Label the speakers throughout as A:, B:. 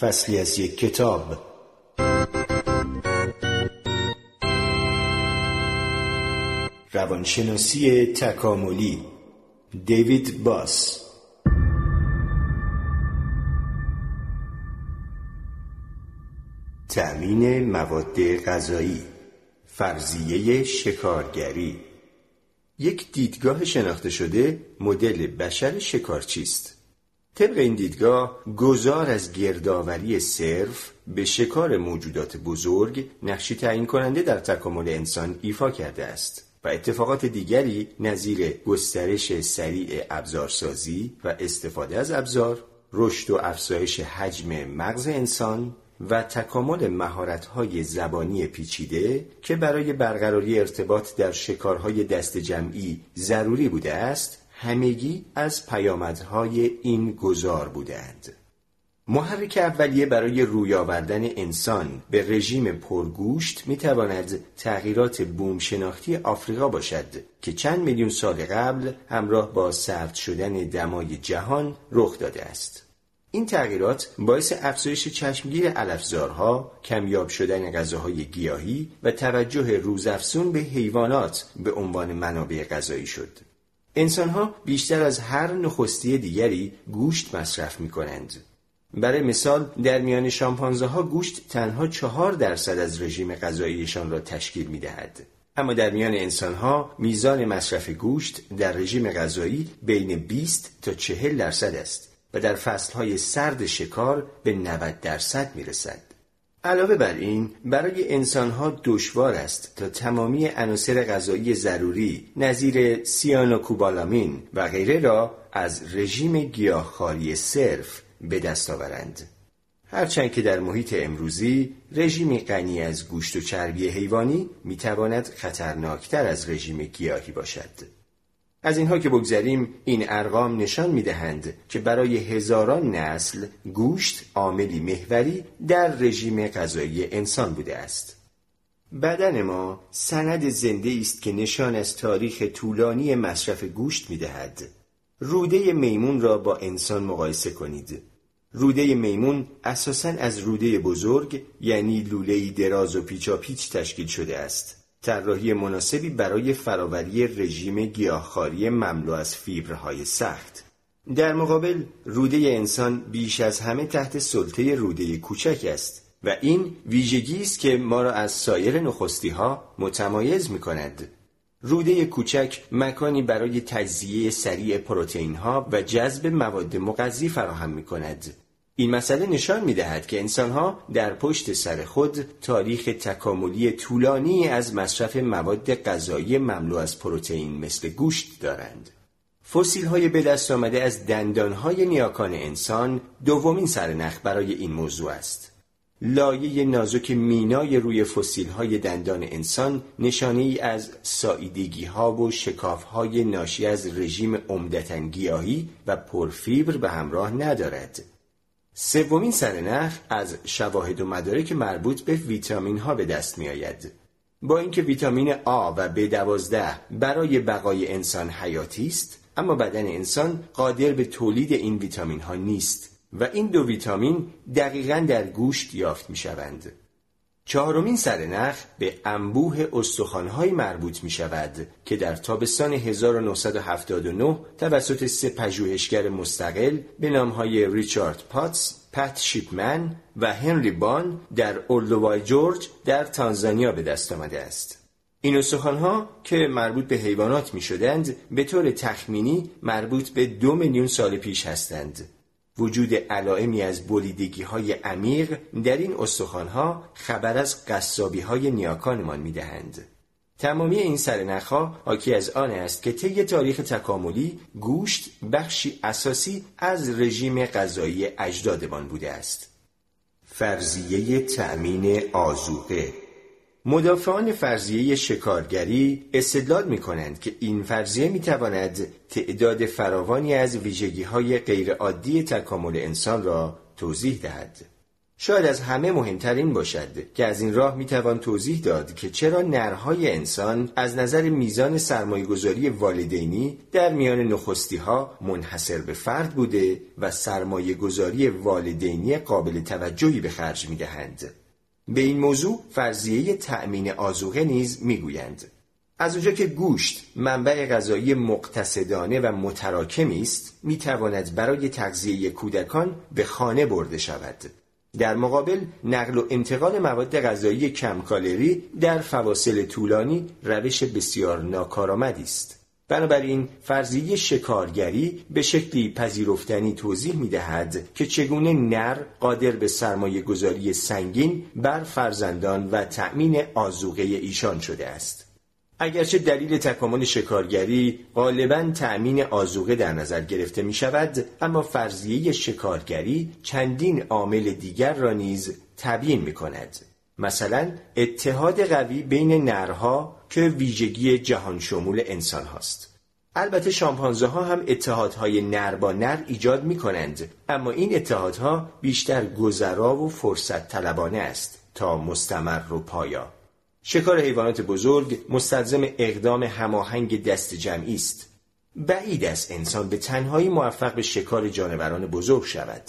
A: فصلی از یک کتاب. روانشناسی تکاملی. دیوید باس. تأمین مواد غذایی. فرضیه شکارگری. یک دیدگاه شناخته شده مدل بشر شکارچی است طبق این دیدگاه گذار از گردآوری صرف به شکار موجودات بزرگ نقشی تعیین کننده در تکامل انسان ایفا کرده است و اتفاقات دیگری نظیر گسترش سریع ابزارسازی و استفاده از ابزار رشد و افزایش حجم مغز انسان و تکامل مهارت‌های زبانی پیچیده که برای برقراری ارتباط در شکارهای دست جمعی ضروری بوده است همگی از پیامدهای این گذار بودند محرک اولیه برای روی آوردن انسان به رژیم پرگوشت می تواند تغییرات بوم شناختی آفریقا باشد که چند میلیون سال قبل همراه با سرد شدن دمای جهان رخ داده است. این تغییرات باعث افزایش چشمگیر علفزارها، کمیاب شدن غذاهای گیاهی و توجه روزافزون به حیوانات به عنوان منابع غذایی شد. انسانها بیشتر از هر نخستی دیگری گوشت مصرف می کنند. برای مثال در میان شامپانزه ها گوشت تنها چهار درصد از رژیم غذاییشان را تشکیل می دهد. اما در میان انسان ها میزان مصرف گوشت در رژیم غذایی بین 20 تا 40 درصد است و در های سرد شکار به 90 درصد می رسد. علاوه بر این برای انسانها دشوار است تا تمامی عناصر غذایی ضروری نظیر سیانوکوبالامین و غیره را از رژیم گیاهخواری صرف به دست آورند. هرچند که در محیط امروزی رژیمی غنی از گوشت و چربی حیوانی می‌تواند خطرناکتر از رژیم گیاهی باشد. از اینها که بگذریم این ارقام نشان می‌دهند که برای هزاران نسل گوشت عاملی محوری در رژیم غذایی انسان بوده است. بدن ما سند زنده است که نشان از تاریخ طولانی مصرف گوشت می‌دهد. روده میمون را با انسان مقایسه کنید. روده میمون اساساً از روده بزرگ یعنی لوله‌ای دراز و پیچاپیچ تشکیل شده است. طراحی مناسبی برای فراوری رژیم گیاهخواری مملو از فیبرهای سخت در مقابل روده انسان بیش از همه تحت سلطه روده کوچک است و این ویژگی است که ما را از سایر نخستی ها متمایز می کند. روده کوچک مکانی برای تجزیه سریع پروتئین ها و جذب مواد مغذی فراهم می کند. این مسئله نشان می دهد که انسان ها در پشت سر خود تاریخ تکاملی طولانی از مصرف مواد غذایی مملو از پروتئین مثل گوشت دارند. فسیل های به دست آمده از دندان های نیاکان انسان دومین سرنخ برای این موضوع است. لایه نازک مینای روی فسیل های دندان انسان نشانه ای از ساییدگی ها و شکاف های ناشی از رژیم عمدتا گیاهی و پرفیبر به همراه ندارد. سومین سرنخ از شواهد و مدارک مربوط به ویتامین ها به دست می آید. با اینکه ویتامین آ و B12 برای بقای انسان حیاتی است اما بدن انسان قادر به تولید این ویتامین ها نیست و این دو ویتامین دقیقا در گوشت یافت می شوند. چهارمین سرنخ به انبوه استخوانهایی مربوط می شود که در تابستان 1979 توسط سه پژوهشگر مستقل به نامهای ریچارد پاتس، پت شیپمن و هنری بان در اولدوای جورج در تانزانیا به دست آمده است. این استخوانها که مربوط به حیوانات می شدند به طور تخمینی مربوط به دو میلیون سال پیش هستند وجود علائمی از بریدگی های عمیق در این استخوانها خبر از قصابی های نیاکانمان می دهند. تمامی این سرنخها حاکی از آن است که طی تاریخ تکاملی گوشت بخشی اساسی از رژیم غذایی اجدادمان بوده است. فرضیه تأمین آزوقه مدافعان فرضیه شکارگری استدلال می کنند که این فرضیه می تواند تعداد فراوانی از ویژگی های غیرعادی تکامل انسان را توضیح دهد. شاید از همه مهمترین باشد که از این راه می‌توان توضیح داد که چرا نرهای انسان از نظر میزان سرمایهگذاری والدینی در میان نخستی ها منحصر به فرد بوده و سرمایهگذاری والدینی قابل توجهی به خرج می‌دهند. به این موضوع فرضیه تأمین آزوغه نیز می‌گویند. از اونجا که گوشت منبع غذایی مقتصدانه و متراکمی است می‌تواند برای تغذیه کودکان به خانه برده شود در مقابل نقل و انتقال مواد غذایی کم کالری در فواصل طولانی روش بسیار ناکارآمدی است بنابراین فرضیه شکارگری به شکلی پذیرفتنی توضیح می دهد که چگونه نر قادر به سرمایه گذاری سنگین بر فرزندان و تأمین آزوغه ایشان شده است. اگرچه دلیل تکامل شکارگری غالبا تأمین آزوقه در نظر گرفته می شود اما فرضیه شکارگری چندین عامل دیگر را نیز تبیین می کند مثلا اتحاد قوی بین نرها که ویژگی جهان شمول انسان هاست. البته شامپانزه ها هم اتحادهای نر با نر ایجاد می کنند اما این اتحادها بیشتر گذرا و فرصت طلبانه است تا مستمر و پایا. شکار حیوانات بزرگ مستلزم اقدام هماهنگ دست جمعی است. بعید است انسان به تنهایی موفق به شکار جانوران بزرگ شود.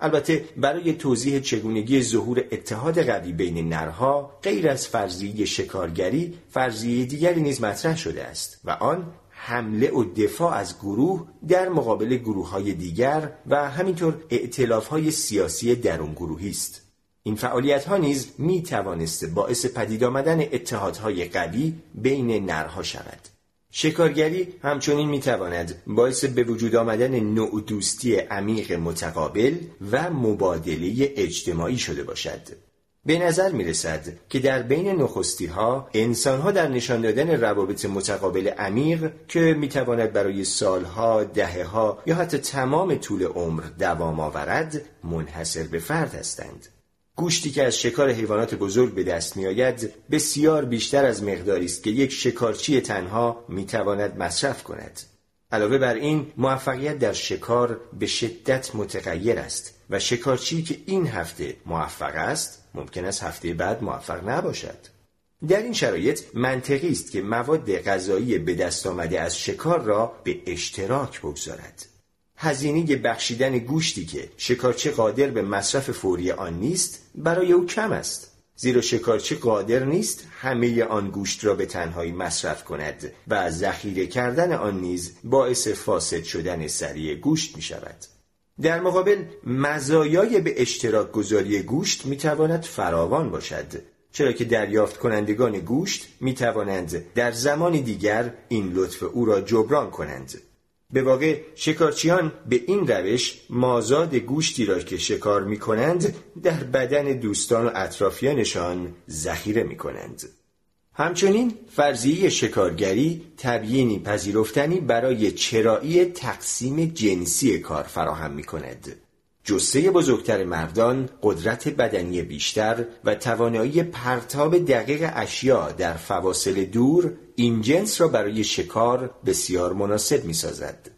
A: البته برای توضیح چگونگی ظهور اتحاد قوی بین نرها غیر از فرضیه شکارگری فرضیه دیگری نیز مطرح شده است و آن حمله و دفاع از گروه در مقابل گروه های دیگر و همینطور اعتلاف های سیاسی درون گروهی است این فعالیت ها نیز می توانست باعث پدید آمدن اتحادهای قوی بین نرها شود. شکارگری همچنین می تواند باعث به وجود آمدن نوع دوستی عمیق متقابل و مبادله اجتماعی شده باشد. به نظر می رسد که در بین نخستی ها انسان ها در نشان دادن روابط متقابل عمیق که می تواند برای سالها، دهه ها یا حتی تمام طول عمر دوام آورد منحصر به فرد هستند. گوشتی که از شکار حیوانات بزرگ به دست می آید بسیار بیشتر از مقداری است که یک شکارچی تنها می تواند مصرف کند. علاوه بر این موفقیت در شکار به شدت متغیر است و شکارچی که این هفته موفق است ممکن است هفته بعد موفق نباشد. در این شرایط منطقی است که مواد غذایی به دست آمده از شکار را به اشتراک بگذارد. هزینه بخشیدن گوشتی که شکارچی قادر به مصرف فوری آن نیست برای او کم است زیرا شکارچی قادر نیست همه آن گوشت را به تنهایی مصرف کند و ذخیره کردن آن نیز باعث فاسد شدن سریع گوشت می شود. در مقابل مزایای به اشتراک گذاری گوشت می تواند فراوان باشد چرا که دریافت کنندگان گوشت می توانند در زمان دیگر این لطف او را جبران کنند به واقع شکارچیان به این روش مازاد گوشتی را که شکار می کنند در بدن دوستان و اطرافیانشان ذخیره می کنند. همچنین فرضیه شکارگری تبیینی پذیرفتنی برای چرایی تقسیم جنسی کار فراهم می کند. جسه بزرگتر مردان قدرت بدنی بیشتر و توانایی پرتاب دقیق اشیا در فواصل دور این جنس را برای شکار بسیار مناسب می سازد.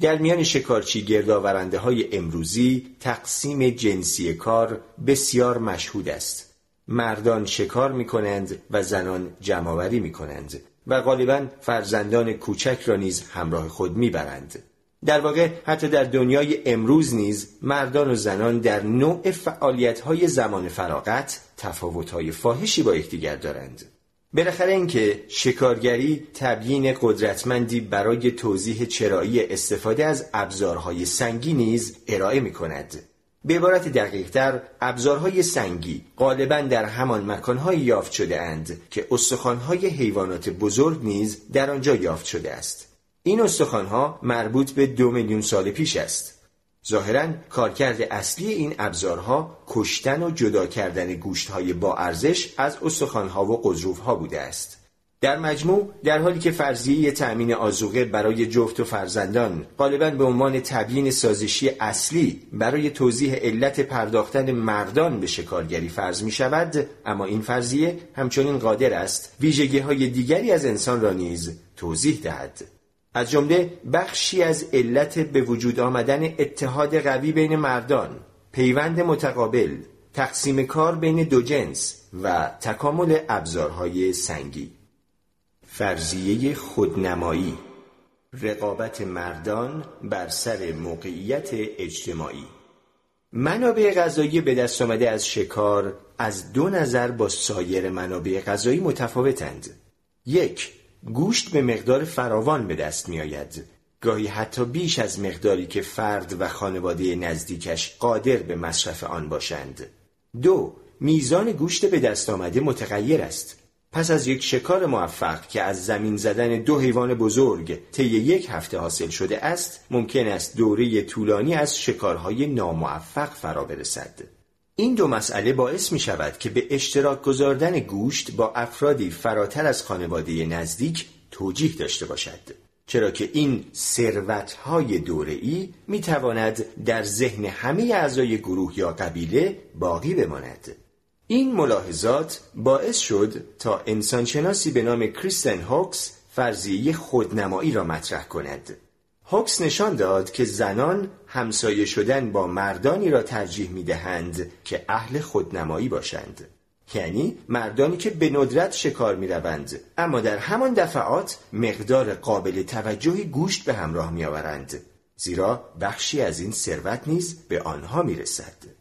A: در میان شکارچی گردآورنده های امروزی تقسیم جنسی کار بسیار مشهود است. مردان شکار می کنند و زنان جمعآوری می کنند و غالبا فرزندان کوچک را نیز همراه خود می برند. در واقع حتی در دنیای امروز نیز مردان و زنان در نوع فعالیت زمان فراغت تفاوت های فاحشی با یکدیگر دارند. بالاخره اینکه شکارگری تبیین قدرتمندی برای توضیح چرایی استفاده از ابزارهای سنگی نیز ارائه می کند. به عبارت دقیقتر ابزارهای سنگی غالبا در همان مکانهایی یافت شده اند که استخوانهای حیوانات بزرگ نیز در آنجا یافت شده است. این استخوانها مربوط به دو میلیون سال پیش است. ظاهرا کارکرد اصلی این ابزارها کشتن و جدا کردن گوشتهای با ارزش از استخوانها و قضروفها بوده است. در مجموع در حالی که فرضیه تأمین آزوقه برای جفت و فرزندان غالبا به عنوان تبیین سازشی اصلی برای توضیح علت پرداختن مردان به شکارگری فرض می شود اما این فرضیه همچنین قادر است ویژگی های دیگری از انسان را نیز توضیح دهد از جمله بخشی از علت به وجود آمدن اتحاد قوی بین مردان پیوند متقابل تقسیم کار بین دو جنس و تکامل ابزارهای سنگی. فرضیه خودنمایی رقابت مردان بر سر موقعیت اجتماعی. منابع غذایی به دست آمده از شکار از دو نظر با سایر منابع غذایی متفاوتند. یک گوشت به مقدار فراوان به دست می آید گاهی حتی بیش از مقداری که فرد و خانواده نزدیکش قادر به مصرف آن باشند. دو میزان گوشت به دست آمده متغیر است. پس از یک شکار موفق که از زمین زدن دو حیوان بزرگ طی یک هفته حاصل شده است ممکن است دوره طولانی از شکارهای ناموفق فرا برسد. این دو مسئله باعث می شود که به اشتراک گذاردن گوشت با افرادی فراتر از خانواده نزدیک توجیه داشته باشد چرا که این ثروتهای دوره‌ای می تواند در ذهن همه اعضای گروه یا قبیله باقی بماند این ملاحظات باعث شد تا انسانشناسی به نام کریستن هوکس فرضیه خودنمایی را مطرح کند. هوکس نشان داد که زنان همسایه شدن با مردانی را ترجیح می دهند که اهل خودنمایی باشند. یعنی مردانی که به ندرت شکار می روند اما در همان دفعات مقدار قابل توجهی گوشت به همراه می آورند. زیرا بخشی از این ثروت نیز به آنها می رسد.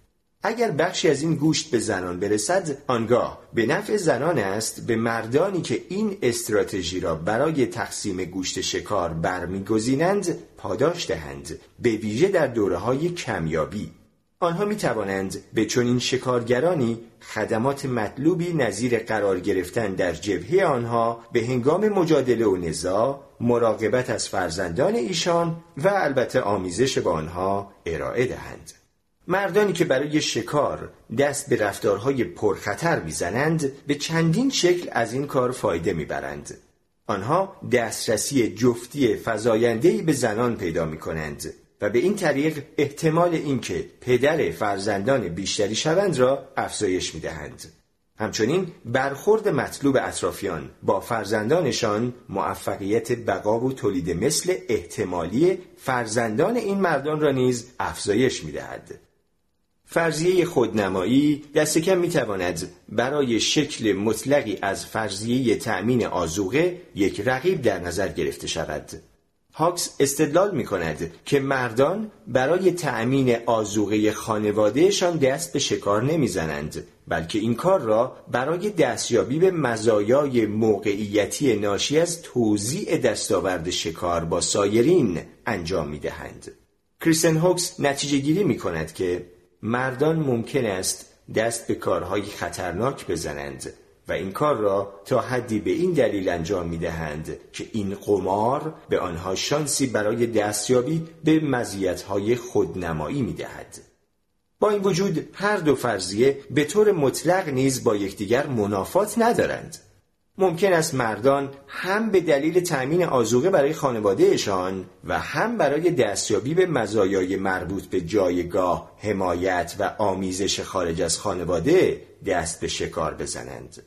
A: اگر بخشی از این گوشت به زنان برسد آنگاه به نفع زنان است به مردانی که این استراتژی را برای تقسیم گوشت شکار برمیگزینند پاداش دهند به ویژه در دوره های کمیابی. آنها می توانند به چنین شکارگرانی خدمات مطلوبی نظیر قرار گرفتن در جبهه آنها به هنگام مجادله و نزاع مراقبت از فرزندان ایشان و البته آمیزش با آنها ارائه دهند. مردانی که برای شکار دست به رفتارهای پرخطر می‌زنند به چندین شکل از این کار فایده می‌برند آنها دسترسی جفتی فزایندهای به زنان پیدا می کنند و به این طریق احتمال اینکه پدر فرزندان بیشتری شوند را افزایش می دهند. همچنین برخورد مطلوب اطرافیان با فرزندانشان موفقیت بقا و تولید مثل احتمالی فرزندان این مردان را نیز افزایش می دهد. فرضیه خودنمایی دست کم می برای شکل مطلقی از فرضیه تأمین آزوغه یک رقیب در نظر گرفته شود. هاکس استدلال می کند که مردان برای تأمین آزوغه خانوادهشان دست به شکار نمی‌زنند بلکه این کار را برای دستیابی به مزایای موقعیتی ناشی از توزیع دستاورد شکار با سایرین انجام می دهند. کریستن هوکس نتیجه گیری می کند که مردان ممکن است دست به کارهای خطرناک بزنند و این کار را تا حدی به این دلیل انجام می دهند که این قمار به آنها شانسی برای دستیابی به مزیت‌های خودنمایی می دهد. با این وجود هر دو فرضیه به طور مطلق نیز با یکدیگر منافات ندارند. ممکن است مردان هم به دلیل تأمین آزوقه برای خانوادهشان و هم برای دستیابی به مزایای مربوط به جایگاه، حمایت و آمیزش خارج از خانواده دست به شکار بزنند.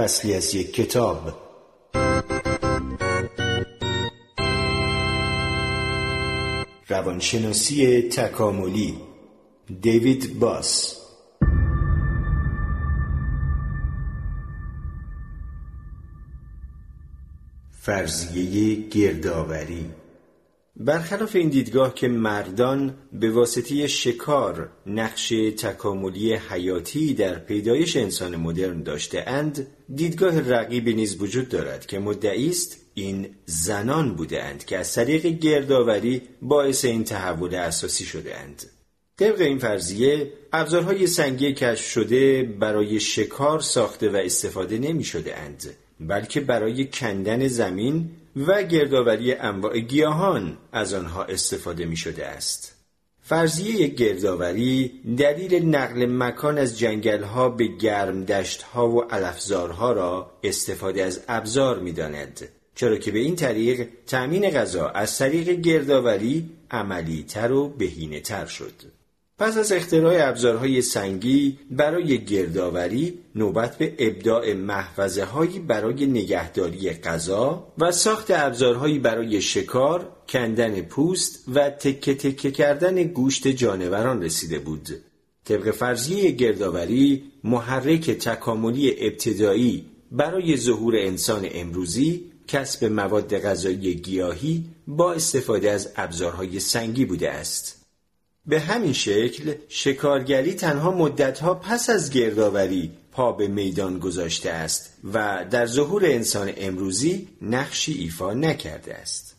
A: فصلی از یک کتاب. روانشناسی تکاملی. دیوید باس. فرضیه گردآوری. برخلاف این دیدگاه که مردان به واسطه شکار نقش تکاملی حیاتی در پیدایش انسان مدرن داشته اند دیدگاه رقیبی نیز وجود دارد که مدعی است این زنان بوده اند که از طریق گردآوری باعث این تحول اساسی شده اند. طبق این فرضیه ابزارهای سنگی کشف شده برای شکار ساخته و استفاده نمی شده اند بلکه برای کندن زمین و گردآوری انواع گیاهان از آنها استفاده می شده است. فرضیه گردآوری دلیل نقل مکان از جنگلها به گرم دشتها و علفزارها را استفاده از ابزار می‌داند چرا که به این طریق تأمین غذا از طریق گردآوری عملیتر و بهینه تر شد پس از اختراع ابزارهای سنگی برای گردآوری نوبت به ابداع محفظه هایی برای نگهداری غذا و ساخت ابزارهایی برای شکار، کندن پوست و تکه تکه کردن گوشت جانوران رسیده بود. طبق فرضیه گردآوری محرک تکاملی ابتدایی برای ظهور انسان امروزی کسب مواد غذایی گیاهی با استفاده از ابزارهای سنگی بوده است. به همین شکل شکارگری تنها مدتها پس از گردآوری پا به میدان گذاشته است و در ظهور انسان امروزی نقشی ایفا نکرده است.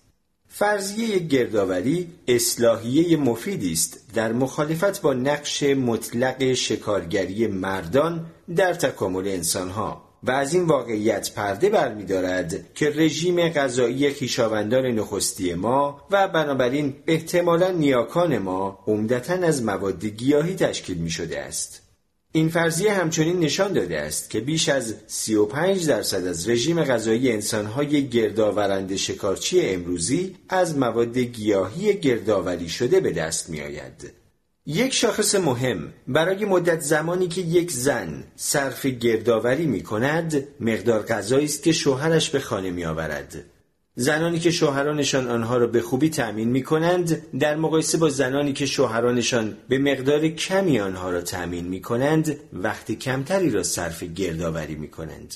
A: فرضیه گردآوری اصلاحیه مفیدی است در مخالفت با نقش مطلق شکارگری مردان در تکامل انسانها و از این واقعیت پرده برمیدارد که رژیم غذایی خویشاوندان نخستی ما و بنابراین احتمالا نیاکان ما عمدتا از مواد گیاهی تشکیل می شده است. این فرضیه همچنین نشان داده است که بیش از 35 درصد از رژیم غذایی انسانهای گردآورنده شکارچی امروزی از مواد گیاهی گردآوری شده به دست می آید. یک شاخص مهم برای مدت زمانی که یک زن صرف گردآوری می کند مقدار غذایی است که شوهرش به خانه می آورد. زنانی که شوهرانشان آنها را به خوبی تأمین می کنند در مقایسه با زنانی که شوهرانشان به مقدار کمی آنها را تأمین می کنند وقت کمتری را صرف گردآوری می کنند.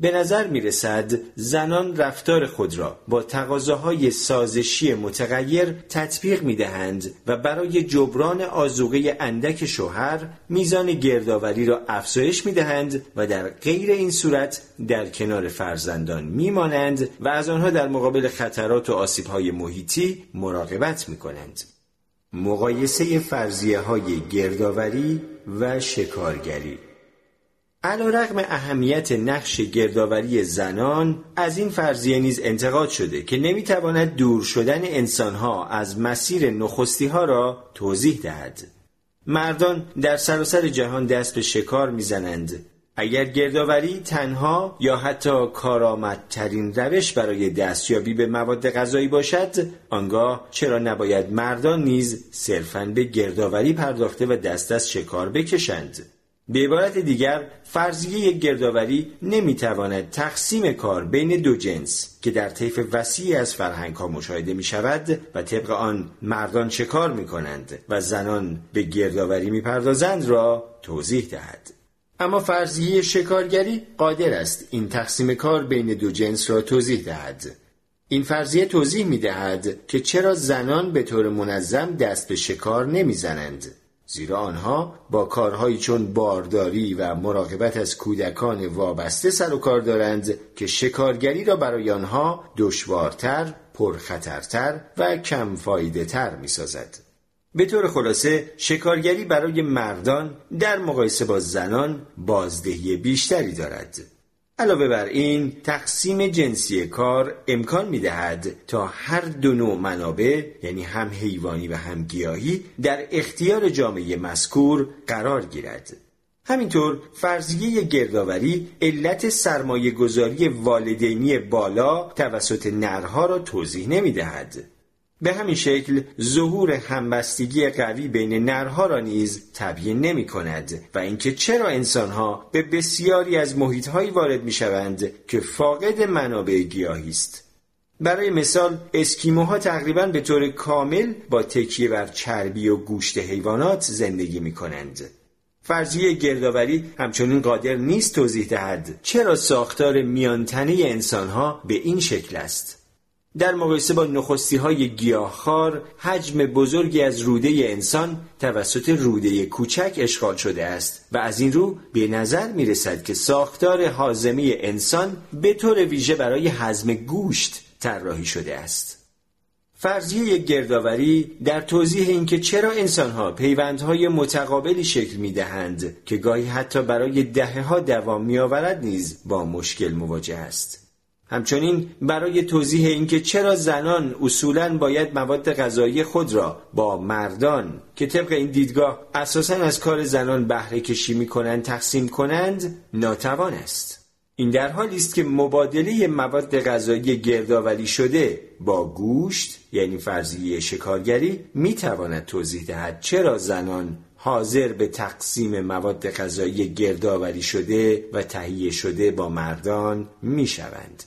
A: به نظر می رسد زنان رفتار خود را با تقاضاهای سازشی متغیر تطبیق می دهند و برای جبران آزوغه اندک شوهر میزان گردآوری را افزایش می دهند و در غیر این صورت در کنار فرزندان می مانند و از آنها در مقابل خطرات و آسیبهای محیطی مراقبت می کنند. مقایسه فرضیه های گردآوری و شکارگری علا رقم اهمیت نقش گردآوری زنان از این فرضیه نیز انتقاد شده که نمی‌تواند دور شدن انسانها از مسیر نخستی ها را توضیح دهد. مردان در سراسر جهان دست به شکار می‌زنند اگر گردآوری تنها یا حتی کارآمدترین روش برای دستیابی به مواد غذایی باشد آنگاه چرا نباید مردان نیز صرفاً به گردآوری پرداخته و دست از شکار بکشند به عبارت دیگر فرضیه گردآوری نمی‌تواند تقسیم کار بین دو جنس که در طیف وسیعی از فرهنگ ها مشاهده می شود و طبق آن مردان چه کار می کنند و زنان به گردآوری می پردازند را توضیح دهد. اما فرضیه شکارگری قادر است این تقسیم کار بین دو جنس را توضیح دهد. این فرضیه توضیح می دهد که چرا زنان به طور منظم دست به شکار نمی‌زنند. زیرا آنها با کارهایی چون بارداری و مراقبت از کودکان وابسته سر و کار دارند که شکارگری را برای آنها دشوارتر، پرخطرتر و کم فایده تر می سازد. به طور خلاصه شکارگری برای مردان در مقایسه با زنان بازدهی بیشتری دارد. علاوه بر این تقسیم جنسی کار امکان می دهد تا هر دو نوع منابع یعنی هم حیوانی و هم گیاهی در اختیار جامعه مذکور قرار گیرد. همینطور فرضیه گردآوری علت سرمایه گذاری والدینی بالا توسط نرها را توضیح نمی دهد. به همین شکل ظهور همبستگی قوی بین نرها را نیز تبیین نمی کند و اینکه چرا انسانها به بسیاری از محیطهایی وارد می شوند که فاقد منابع گیاهی است. برای مثال اسکیموها تقریبا به طور کامل با تکیه بر چربی و گوشت حیوانات زندگی می کنند. فرضیه گردآوری همچنین قادر نیست توضیح دهد چرا ساختار میانتنه انسانها به این شکل است. در مقایسه با نخستی های گیاهخوار حجم بزرگی از روده انسان توسط روده کوچک اشغال شده است و از این رو به نظر می رسد که ساختار حازمی انسان به طور ویژه برای هضم گوشت طراحی شده است. فرضیه گردآوری در توضیح اینکه چرا انسانها پیوندهای متقابلی شکل می دهند که گاهی حتی برای دهه ها دوام می آورد نیز با مشکل مواجه است. همچنین برای توضیح اینکه چرا زنان اصولا باید مواد غذایی خود را با مردان که طبق این دیدگاه اساسا از کار زنان بهره کشی می کنند تقسیم کنند ناتوان است این در حالی است که مبادله مواد غذایی گردآوری شده با گوشت یعنی فرضیه شکارگری می تواند توضیح دهد چرا زنان حاضر به تقسیم مواد غذایی گردآوری شده و تهیه شده با مردان می شوند.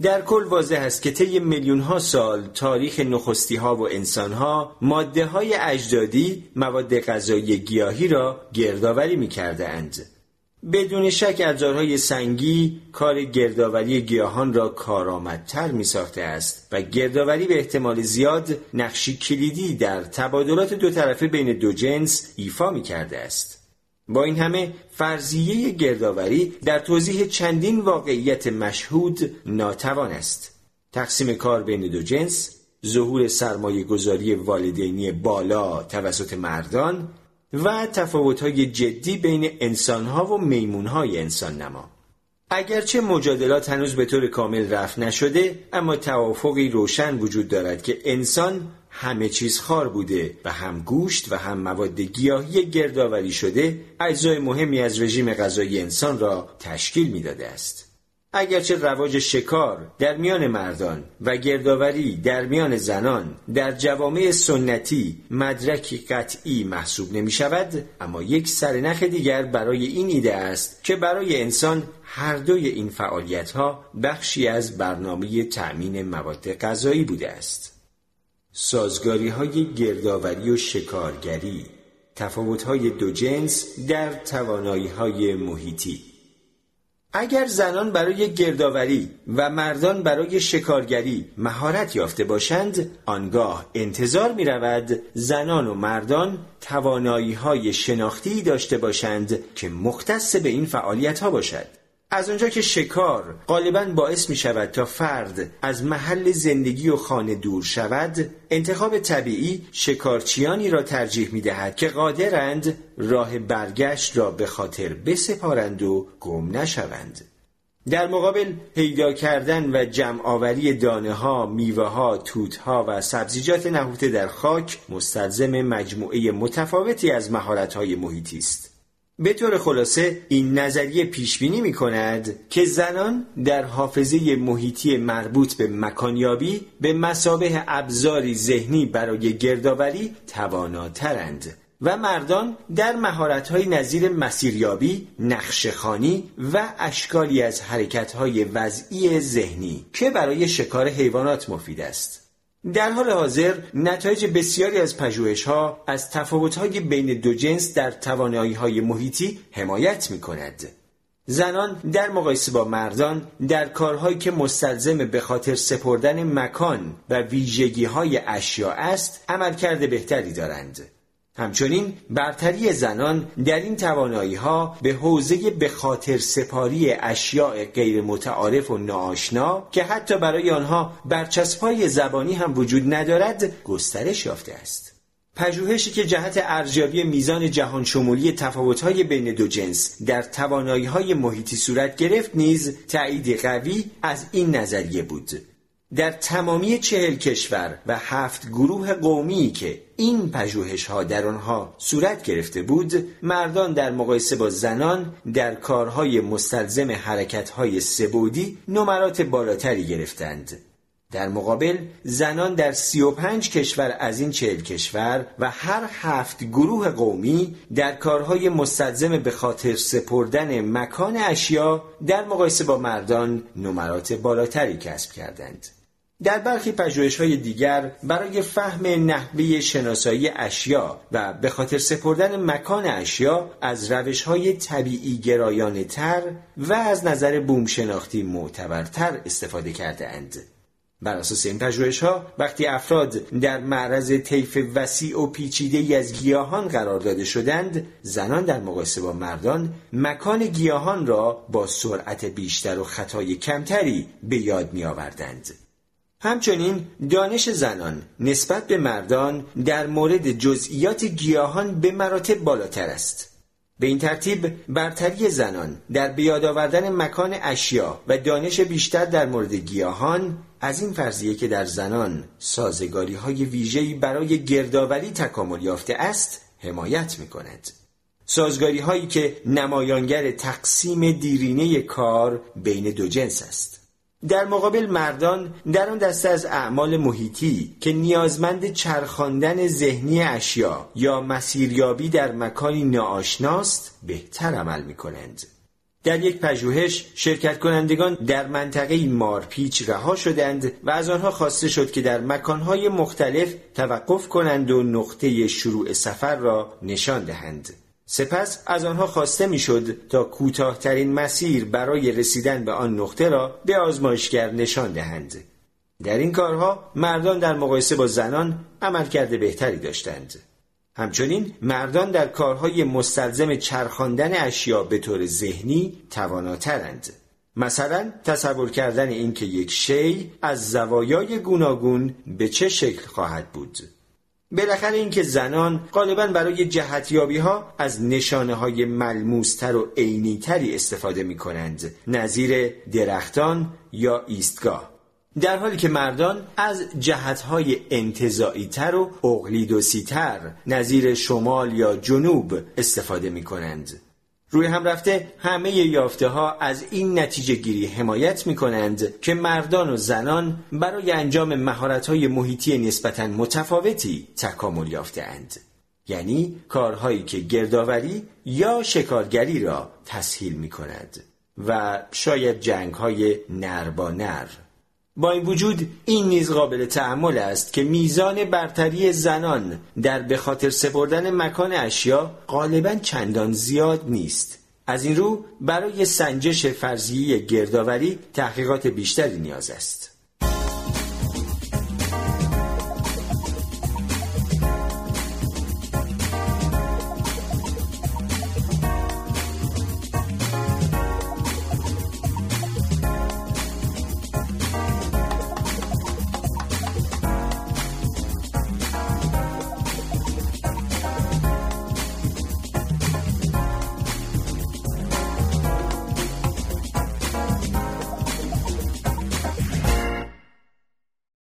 A: در کل واضح است که طی میلیون ها سال تاریخ نخستی ها و انسان ها ماده های اجدادی مواد غذایی گیاهی را گردآوری می کرده اند. بدون شک ابزارهای سنگی کار گردآوری گیاهان را کارآمدتر می ساخته است و گردآوری به احتمال زیاد نقشی کلیدی در تبادلات دو طرفه بین دو جنس ایفا می کرده است. با این همه فرضیه گردآوری در توضیح چندین واقعیت مشهود ناتوان است. تقسیم کار بین دو جنس، ظهور سرمایه گذاری والدینی بالا توسط مردان و تفاوت‌های جدی بین انسانها و میمونهای انسان نما. اگرچه مجادلات هنوز به طور کامل رفت نشده اما توافقی روشن وجود دارد که انسان همه چیز خار بوده و هم گوشت و هم مواد گیاهی گردآوری شده اجزای مهمی از رژیم غذایی انسان را تشکیل می‌داده است. اگرچه رواج شکار در میان مردان و گردآوری در میان زنان در جوامع سنتی مدرکی قطعی محسوب نمی شود اما یک سرنخ دیگر برای این ایده است که برای انسان هر دوی این فعالیت ها بخشی از برنامه تأمین مواد غذایی بوده است سازگاری های گردآوری و شکارگری تفاوت های دو جنس در توانایی های محیطی. اگر زنان برای گردآوری و مردان برای شکارگری مهارت یافته باشند آنگاه انتظار می رود زنان و مردان توانایی های شناختی داشته باشند که مختص به این فعالیت ها باشد. از آنجا که شکار غالبا باعث می شود تا فرد از محل زندگی و خانه دور شود انتخاب طبیعی شکارچیانی را ترجیح می دهد که قادرند راه برگشت را به خاطر بسپارند و گم نشوند در مقابل پیدا کردن و جمع آوری دانه ها، میوه ها، توت ها و سبزیجات نهفته در خاک مستلزم مجموعه متفاوتی از مهارت های محیطی است. به طور خلاصه این نظریه پیش بینی می کند که زنان در حافظه محیطی مربوط به مکانیابی به مسابه ابزاری ذهنی برای گردآوری تواناترند و مردان در مهارت‌های نظیر مسیریابی، نقشخانی و اشکالی از حرکت‌های وضعی ذهنی که برای شکار حیوانات مفید است. در حال حاضر نتایج بسیاری از پژوهش ها از تفاوت های بین دو جنس در توانایی های محیطی حمایت می کند. زنان در مقایسه با مردان در کارهایی که مستلزم به خاطر سپردن مکان و ویژگی های است عملکرد بهتری دارند. همچنین برتری زنان در این توانایی ها به حوزه به خاطر سپاری اشیاء غیر متعارف و ناآشنا که حتی برای آنها برچسبهای زبانی هم وجود ندارد گسترش یافته است. پژوهشی که جهت ارزیابی میزان جهان شمولی تفاوت‌های بین دو جنس در توانایی‌های محیطی صورت گرفت نیز تایید قوی از این نظریه بود در تمامی چهل کشور و هفت گروه قومی که این پژوهش ها در آنها صورت گرفته بود مردان در مقایسه با زنان در کارهای مستلزم حرکت های سبودی نمرات بالاتری گرفتند در مقابل زنان در سی و پنج کشور از این چهل کشور و هر هفت گروه قومی در کارهای مستلزم به خاطر سپردن مکان اشیا در مقایسه با مردان نمرات بالاتری کسب کردند. در برخی پژوهش های دیگر برای فهم نحوه شناسایی اشیا و به خاطر سپردن مکان اشیا از روش های طبیعی گرایانه تر و از نظر بوم شناختی معتبرتر استفاده کرده اند. بر اساس این پژوهش ها وقتی افراد در معرض طیف وسیع و پیچیده از گیاهان قرار داده شدند زنان در مقایسه با مردان مکان گیاهان را با سرعت بیشتر و خطای کمتری به یاد می آوردند. همچنین دانش زنان نسبت به مردان در مورد جزئیات گیاهان به مراتب بالاتر است. به این ترتیب برتری زنان در بیاد آوردن مکان اشیا و دانش بیشتر در مورد گیاهان از این فرضیه که در زنان سازگاری های ویژه‌ای برای گردآوری تکامل یافته است حمایت می کند. سازگاری هایی که نمایانگر تقسیم دیرینه کار بین دو جنس است. در مقابل مردان در آن دسته از اعمال محیطی که نیازمند چرخاندن ذهنی اشیا یا مسیریابی در مکانی ناآشناست بهتر عمل می کنند. در یک پژوهش شرکت کنندگان در منطقه مارپیچ رها شدند و از آنها خواسته شد که در مکانهای مختلف توقف کنند و نقطه شروع سفر را نشان دهند. سپس از آنها خواسته می‌شد تا کوتاهترین مسیر برای رسیدن به آن نقطه را به آزمایشگر نشان دهند. در این کارها مردان در مقایسه با زنان عملکرد بهتری داشتند. همچنین مردان در کارهای مستلزم چرخاندن اشیا به طور ذهنی تواناترند. مثلا تصور کردن اینکه یک شی از زوایای گوناگون به چه شکل خواهد بود. بالاخره اینکه زنان غالبا برای جهتیابی ها از نشانه های ملموستر و عینیتری استفاده می کنند نظیر درختان یا ایستگاه در حالی که مردان از جهتهای انتظایی تر و اقلیدوسی تر نظیر شمال یا جنوب استفاده می کنند. روی هم رفته همه یافته ها از این نتیجه گیری حمایت می کنند که مردان و زنان برای انجام مهارت های محیطی نسبتا متفاوتی تکامل یافته اند. یعنی کارهایی که گردآوری یا شکارگری را تسهیل می کند و شاید جنگ های نر با نر با این وجود این نیز قابل تعمل است که میزان برتری زنان در به خاطر سپردن مکان اشیا غالبا چندان زیاد نیست. از این رو برای سنجش فرضیه گردآوری تحقیقات بیشتری نیاز است.